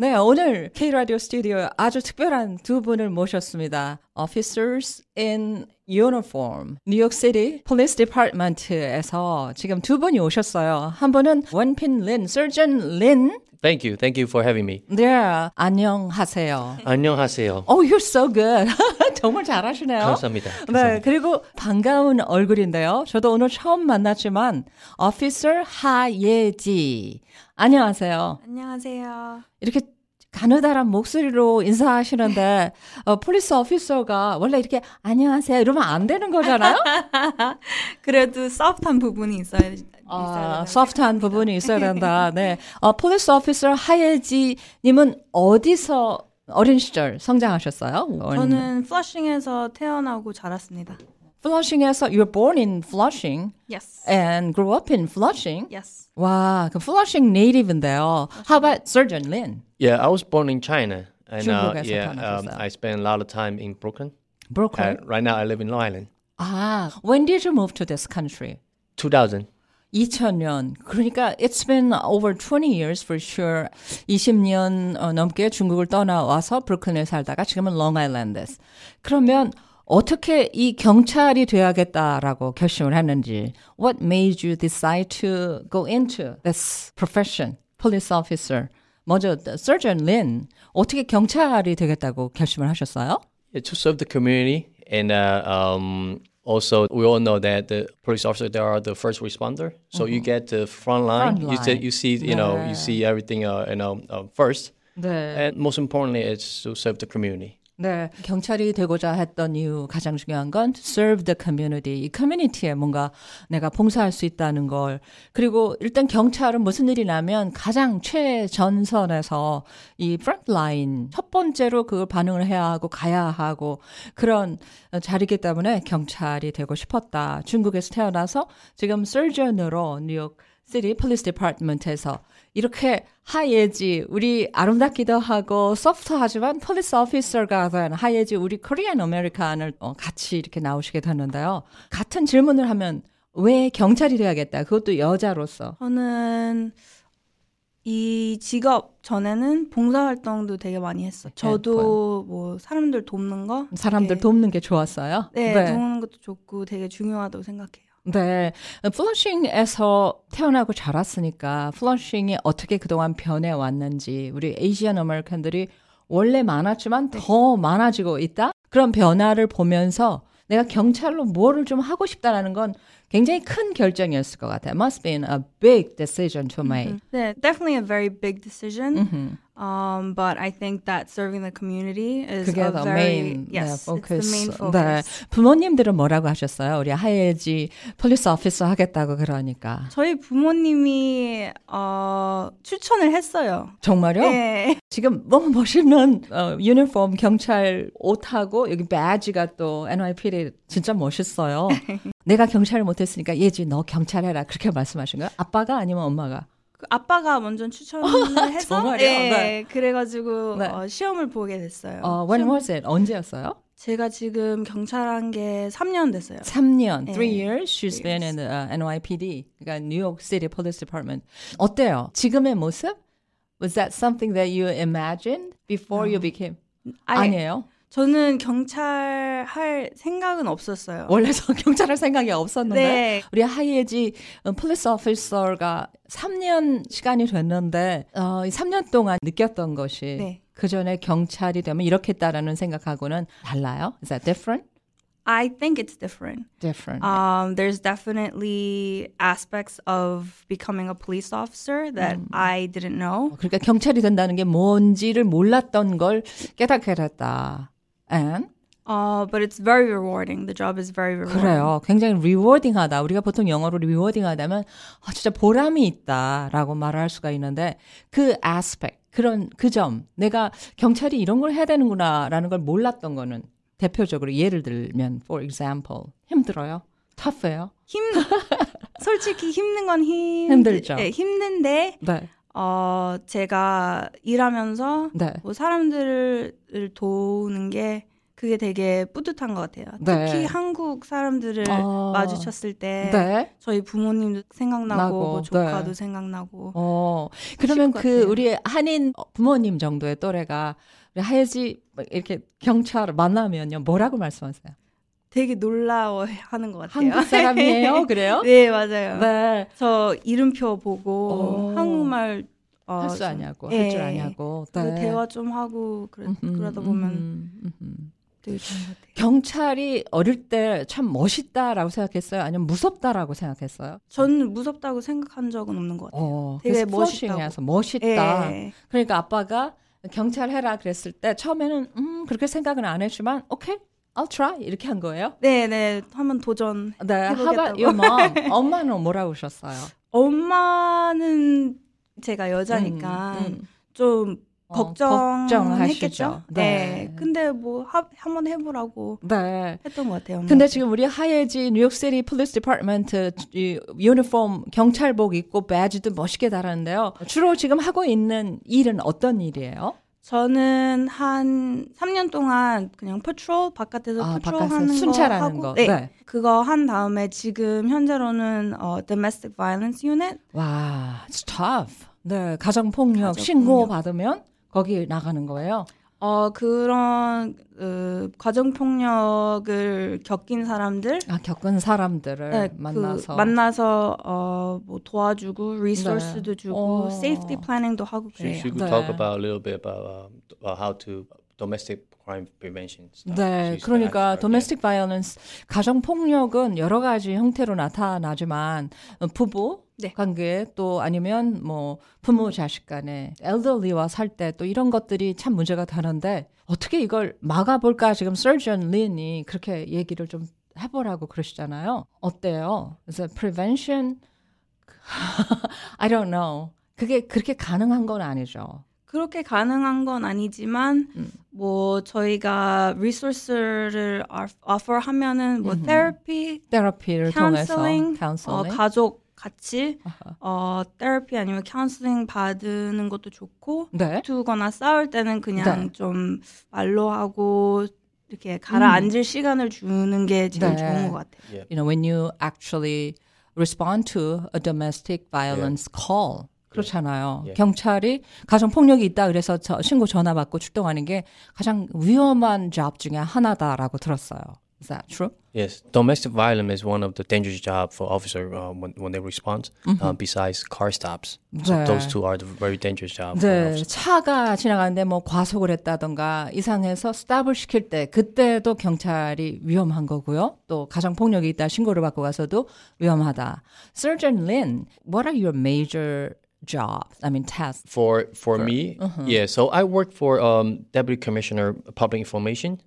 네, 오늘 K-라디오 스튜디오에 아주 특별한 두 분을 모셨습니다. Officers in Uniform, 뉴욕시티 Police Department에서 지금 두 분이 오셨어요. 한 분은 원핀 린, Surgeon 린. Thank you. Thank you for having me. 네, 안녕하세요. 안녕하세요. Oh, you're so good. 정말 잘하시네요. 감사합니다. 네, 감사합니다. 그리고 반가운 얼굴인데요. 저도 오늘 처음 만났지만, Officer 하예지. 안녕하세요. 안녕하세요. 이렇게 가느다란 목소리로 인사하시는데 어, police officer가 원래 이렇게 안녕하세요 이러면 안 되는 거잖아요. 그래도 soft한 부분이 있어야 아, soft한 부분이 있어야 된다. 네. 어, police officer 하예지 님은 어디서 어린 시절 성장하셨어요? 저는 플러싱에서 태어나고 자랐습니다. Flushing에서 you're born in Flushing Yes. and grew up in Flushing. Yes. 와, 그 Flushing native인데요. How about Surgeon Lin? Yeah, I was born in China. And uh, 중국에서 yeah, um, 태어나셨어요. I spent a lot of time in Brooklyn. Brooklyn. Uh, right now, I live in Long Island. 아, when did you move to this country? 2000. 2000년. 그러니까 it's been over 20 years for sure. 20년 어, 넘게 중국을 떠나와서 브루클린에 살다가 지금은 롱아일랜드에서. 그러면 어떻게 이 경찰이 돼야겠다라고 결심을 했는지 What made you decide to go into this profession, police officer? 먼저 Surgeon Lin 어떻게 경찰이 되겠다고 결심을 하셨어요? Yeah, to serve the community. And uh, um, also, we all know that the police officers, they are the first responder. So you get the front line. Front You, see, you see, you know, you see everything, uh, you know, uh, first. 네. And most importantly, it's to serve the community. 네, 경찰이 되고자 했던 이유 가장 중요한 건 serve the community. 이 커뮤니티에 뭔가 내가 봉사할 수 있다는 걸. 그리고 일단 경찰은 무슨 일이 나면 가장 최전선에서 이 front line 첫 번째로 그걸 반응을 해야 하고 가야 하고 그런 자리이기 때문에 경찰이 되고 싶었다. 중국에서 태어나서 지금 surgeon으로 뉴욕 시티 폴리스 디파트먼트에서 이렇게 하예지 우리 아름답기도 하고 soft하지만 police officer가 된 하예지 우리 Korean American을 어, 같이 이렇게 나오시게 됐는데요. 같은 질문을 하면 왜 경찰이 돼야겠다. 그것도 여자로서. 저는 이 직업 전에는 봉사활동도 되게 많이 했어요. 저도 뭐 사람들 돕는 거, 사람들 되게- 돕는 게 좋았어요. 네, 돕는 것도 좋고 되게 중요하다고 생각해요. 네. 플러싱에서 태어나고 자랐으니까 플러싱이 어떻게 그동안 변해 왔는지 우리 Asian American들이 원래 많았지만 더 많아지고 있다? 그런 변화를 보면서 내가 경찰로 뭐를 좀 하고 싶다라는 건 굉장히 큰 결정이었을 것 같아요. Must be a big decision to make. 네, definitely a very big decision. Um, but I think that serving the community is 그게 a the very main yes, 네, it's focus. the main 네. focus. 부모님들은 뭐라고 하셨어요? 우리 하예지 police officer 하겠다고 그러니까. 저희 부모님이 어, 추천을 했어요. 정말요? 네. 지금 너무 멋있는 어, 유니폼 경찰 옷하고 여기 배지가 또 NYPD 진짜 멋있어요. 내가 경찰을 못했으니까 예지 너 경찰해라 그렇게 말씀하신 거예요? 아빠가 아니면 엄마가? 그 아빠가 먼저 추천을 해서 정말요? 네, 네. 그래가지고 네. 어, 시험을 보게 됐어요. 어, when 시험- was it? 언제였어요? 제가 지금 경찰한 게 3년 됐어요. 3년, 네. 3 years she's been in the uh, NYPD, 그러니까 New York City Police Department. 어때요? 지금의 모습? Was that something that you imagined before you became? 아니, 아니에요. 저는 경찰 할 생각은 없었어요. 원래 서 경찰 할 생각이 없었는데 네. 우리 하예지 폴리스 오피서가 3년 시간이 됐는데 어, 이 3년 동안 느꼈던 것이 네. 그 전에 경찰이 되면 이렇겠다라는 생각하고는 달라요? Is that different? I think it's different. Different. Um, there's definitely aspects of becoming a police officer that I didn't know. 그러니까 경찰이 된다는 게 뭔지를 몰랐던 걸 깨닫게 됐다. And Uh, but it's very rewarding. The job is very rewarding. 그래요. 굉장히 리워딩하다. 우리가 보통 영어로 리워딩하다면 아, 진짜 보람이 있다라고 말을 할 수가 있는데 그 aspect 그런 그 점 내가 경찰이 이런 걸 해야 되는구나라는 걸 몰랐던 거는 대표적으로 예를 들면 for example 힘들어요. tough해요. 힘 솔직히 힘든 건 힘, 힘들죠. 네, 힘든데 네. 어 제가 일하면서 네. 뭐 사람들을 도우는 게 그게 되게 뿌듯한 것 같아요. 네. 특히 한국 사람들을 어. 마주쳤을 때 네. 저희 부모님도 생각나고 나고, 뭐 조카도 네. 생각나고 어, 그러면 것 그. 우리 한인 부모님 정도의 또래가 우리 하예지 막 이렇게 경찰을 만나면요 뭐라고 말씀하세요? 되게 놀라워하는 것 같아요. 한국 사람이에요? 그래요? 네 맞아요. 네. 저 이름표 보고 어. 한국말 어, 할수 좀- 아냐고 예. 할줄 아냐고. 네. 대화 좀 하고 그러, 음흠, 그러다 보면 음흠, 음흠. 되게 좋은 것 같아요. 경찰이 어릴 때 참 멋있다라고 생각했어요? 아니면 무섭다라고 생각했어요? 저는 무섭다고 생각한 적은 없는 것 같아요. 어, 되게 멋있다고. 멋있다. 예. 그러니까 아빠가 경찰 해라 그랬을 때 처음에는 음 그렇게 생각은 안 했지만 오케이 I'll try 이렇게 한 거예요. 네, 네, 한번 도전. 네, 해보겠다고. your mom? 엄마는 뭐라고 하셨어요? 엄마는 제가 여자니까 음, 음. 좀 어, 걱정했겠죠. 네. 네. 근데 뭐 하, 한번 해보라고 네. 했던 것 같아요. 근데 지금 우리 하예지 New York City Police Department 이 유니폼 경찰복 입고 배지도 멋있게 달았는데요. 주로 지금 하고 있는 일은 어떤 일이에요? 저는 한 3년 동안 그냥 패트롤 바깥에서 아, 패트롤하는 바깥에서 거 순찰하는 하고 거. 네. 네. 그거 한 다음에 지금 현재로는 어, domestic violence unit 와, it's tough. 네, 가정 폭력 신고. 받으면 거기 나가는 거예요. 어 그런 어, 가정 폭력을 겪인 사람들 아, 겪은 사람들을 네, 만나서 그 만나서 어, 뭐 도와주고 resource도 주고 어. safety planning도 하고 그래요. she could 네. talk about a little bit about, uh, about how to domestic crime prevention. Stuff. 네, 그러니까 domestic violence 가정 폭력은 여러 가지 형태로 나타나지만 어, 부부 네. 관계 또 아니면 뭐 부모 자식 간에 엘더리와 살 때 또 이런 것들이 참 문제가 되는데 어떻게 이걸 막아볼까 지금 서전 린이 그렇게 얘기를 좀 해보라고 그러시잖아요. 어때요? 그래서 prevention I don't know. 그게 그렇게 가능한 건 아니죠. 그렇게 가능한 건 아니지만 음. 뭐 저희가 리소스를 offer 하면은 뭐 음흠. therapy, 테라피를 통해서 counseling, 어. 가족 같이 어 therapy 아니면 counseling 받는 것도 좋고 네. 두거나 싸울 때는 그냥 네. 좀 말로 하고 이렇게 가라앉을 시간을 주는 게 제일 네. 좋은 것 같아요. Yeah. you know, when you actually respond to a domestic violence call. 그렇잖아요. 예. 경찰이 가정 폭력이 있다 그래서 저 신고 전화 받고 출동하는 게 가장 위험한 job 중에 하나다라고 들었어요. Is that true? Yes, domestic violence is one of the dangerous job for officer uh, when when they respond. Uh, besides car stops, so 네. those two are the very dangerous job. for 네, officers. 차가 지나가는데 뭐 과속을 했다던가 이상해서 스탑을 시킬 때 그때도 경찰이 위험한 거고요. 또 가정 폭력이 있다 신고를 받고 가서도 위험하다. Surgeon Lin, what are your major jobs? I mean tasks. For for me, yeah. So I work for um, Deputy Commissioner of Public Information.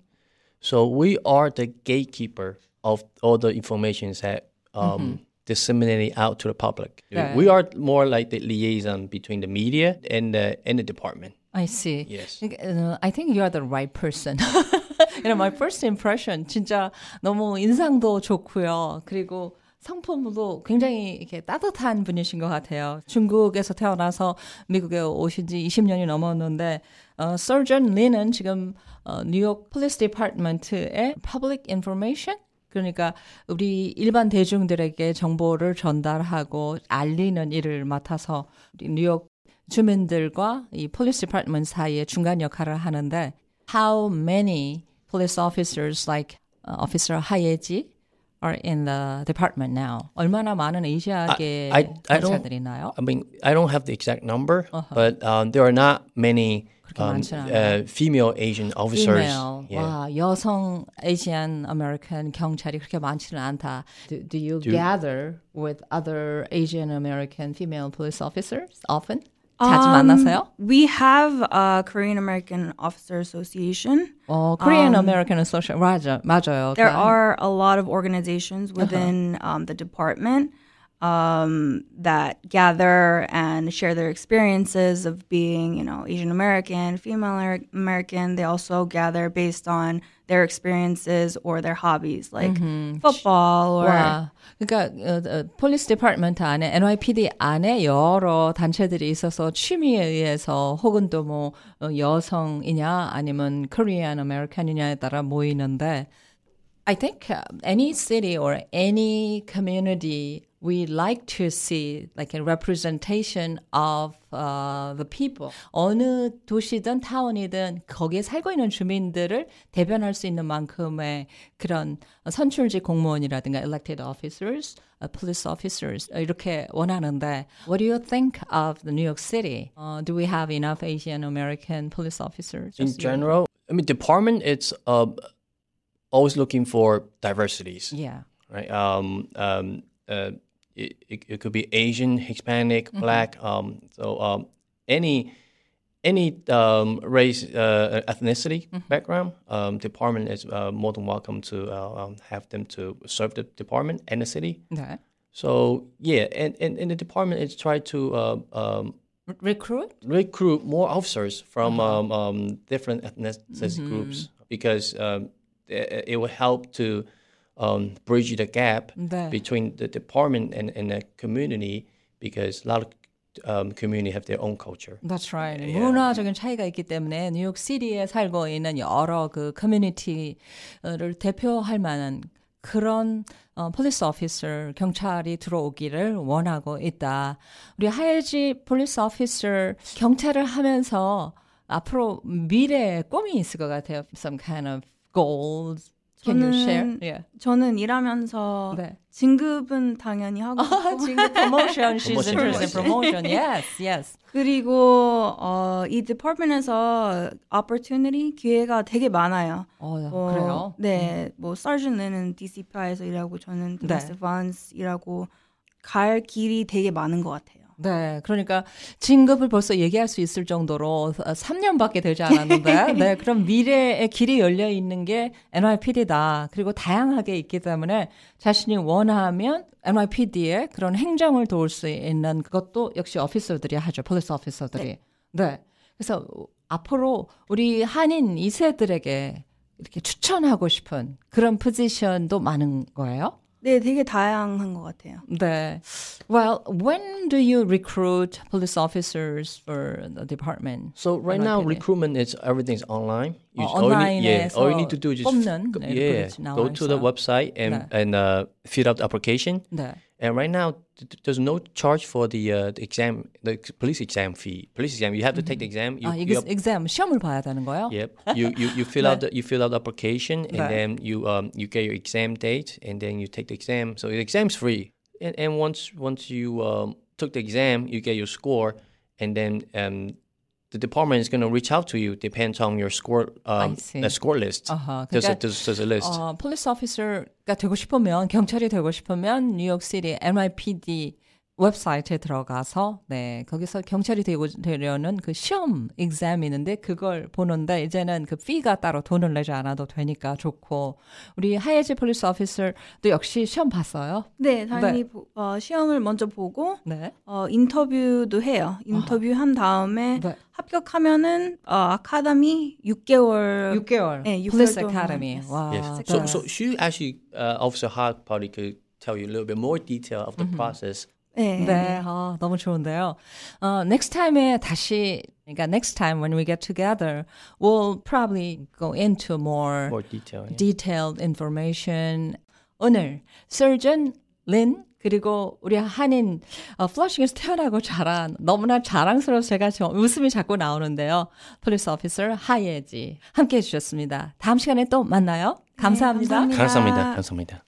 So we are the gatekeeper of all the informations that um, disseminated out to the public. 네. We are more like the liaison between the media and the and the department. I see. Yes. Uh, I think you are the right person. you know, my first impression 진짜 너무 인상도 좋고요. 그리고 성품도 굉장히 이렇게 따뜻한 분이신 것 같아요. 중국에서 태어나서 미국에 오신 지 20년이 넘었는데, 어, Surgeon Lee는 지금 어, New York Police Department의 Public Information? 그러니까 우리 일반 대중들에게 정보를 전달하고 알리는 일을 맡아서 우리 뉴욕 주민들과 이 Police Department 사이에 중간 역할을 하는데 how many police officers like uh, officer 하예지 are in the department now? 얼마나 많은 아시아계 I- I don't- 경찰들이 있나요? I mean, I don't have the exact number, but um, there are not many um, 많지는 uh, female Asian officers. female. Yeah. 와, 여성 Asian American 경찰이 그렇게 많지는 않다. Do, do you Do- gather with other Asian American female police officers often? 자주 Um, 만나세요? We have a Korean American Officer Association. 어, Korean American Association 맞아, 맞아요. There 그- are a lot of organizations within um, the department. um, that gather and share their experiences of being, you know, Asian American, female American. They also gather based on their experiences or their hobbies, like mm-hmm. football or. 와, 그러니까 어, 어, 폴리스 디파트먼트 안에 NYPD 안에 여러 단체들이 있어서 취미에 의해서 혹은 또뭐 어, 여성이냐 아니면 Korean American이냐에 따라 모이는데. I think uh, any city or any community we like to see like a representation of uh, the people. 어느 도시든 타운이든 거기에 살고 있는 주민들을 대변할 수 있는 만큼의 그런 선출직 공무원이라든가 elected officers, uh, police officers 이렇게 원하는데 what do you think of the New York City? Uh, do we have enough Asian American police officers? In general, I mean, department it's uh, always looking for diversities. Yeah. Right. Um, um, uh, it, it, it, could be Asian, Hispanic, mm-hmm. Black. Um, so um, any any um, race, uh, ethnicity mm-hmm. background, um, department is uh, more than welcome to uh, um, have them to serve the department and the city. Okay. So yeah, and, and, and the department is try to uh, um, recruit recruit more officers from uh-huh. um, different ethnicity mm-hmm. groups because it, it will help to um, bridge the gap 네. between the department and, and the community because a lot of um, community have their own culture. That's right. Yeah. 문화적인 차이가 있기 때문에 뉴욕 시티에 살고 있는 여러 그 커뮤니티를 대표할 만한 그런 어, 폴리스 오피서 경찰이 들어오기를 원하고 있다. 우리 하예지 police officer 경찰을 하면서 앞으로 미래의 꿈이 있을 것 같아요. Some kind of goals Can you share? Yeah. 저는 일하면서 네. 진급은 당연히 하고 아, 진급 promotion. She's interested in promotion. Yes, yes. 그리고 어, 이 department에서 opportunity 기회가 되게 많아요. 어, 어 그래요? 네, 음. 뭐 sergeant은 DCPI에서 일하고 저는 domestic 네. violence 일하고 갈 길이 되게 많은 것 같아요. 네, 그러니까 진급을 벌써 얘기할 수 있을 정도로 3년밖에 되지 않았는데, 네, 그럼 미래의 길이 열려 있는 게 NYPD다. 그리고 다양하게 있기 때문에 자신이 원하면 NYPD의 그런 행정을 도울 수 있는 그것도 역시 officer들이 하죠. police officer들이. 네. 네. 그래서 앞으로 우리 한인 2세들에게 이렇게 추천하고 싶은 그런 포지션도 많은 거예요? 네, 되게 다양한 것 같아요. 네. Well, when do you recruit police officers for the department? So right now, recruitment is everything's online. You, 어, 온라인에서 yeah, all you need to do is just 뽑는 go, yeah, go to the website and 네. and uh, fill out the application. 네. And right now, there's no charge for the, uh, the exam, the police exam fee. Police exam, you have to take the exam. You, 아, 이게 you exam 시험을 봐야 되는 거예요? Yep. You you, you fill out the you fill out the application and then you um you get your exam date and then you take the exam. So the exam's free. And and once once you um took the exam, you get your score, and then um the department is going to reach out to you depends on your score um, the score list. Uh-huh. There's, a, there's, there's a list. 어, police officer가 되고 싶으면 경찰이 되고 싶으면 뉴욕시티 NYPD 웹사이트에 들어가서 네 거기서 경찰이 되고 되려는 그 시험 exam이 있는데 그걸 보는데 이제는 그 피가 따로 돈을 내지 않아도 되니까 좋고 우리 하예지 police officer도 역시 시험 봤어요? 네 당연히 네. 보, 어, 시험을 먼저 보고 네. 어, 인터뷰도 해요. 인터뷰 한 다음에 네. 합격하면은 어, 아카데미 6개월 6개월 네, 6개월 police academy 와. Yes. So so she actually uh, Officer Ha probably could tell you a little bit more detail of the mm-hmm. process. 네. 네. 아, 너무 좋은데요. Uh, next time에 다시 그러니까 next time when we get together, we'll probably go into more, more detail, yeah. detailed information. 오늘 Sergeant 린 그리고 우리 한인 어, 플러싱에서 태어나고 자란 너무나 자랑스러워서 제가 저, 웃음이 자꾸 나오는데요. police officer 하예지 함께 해 주셨습니다. 다음 시간에 또 만나요. 감사합니다. 네, 감사합니다. 감사합니다. 감사합니다.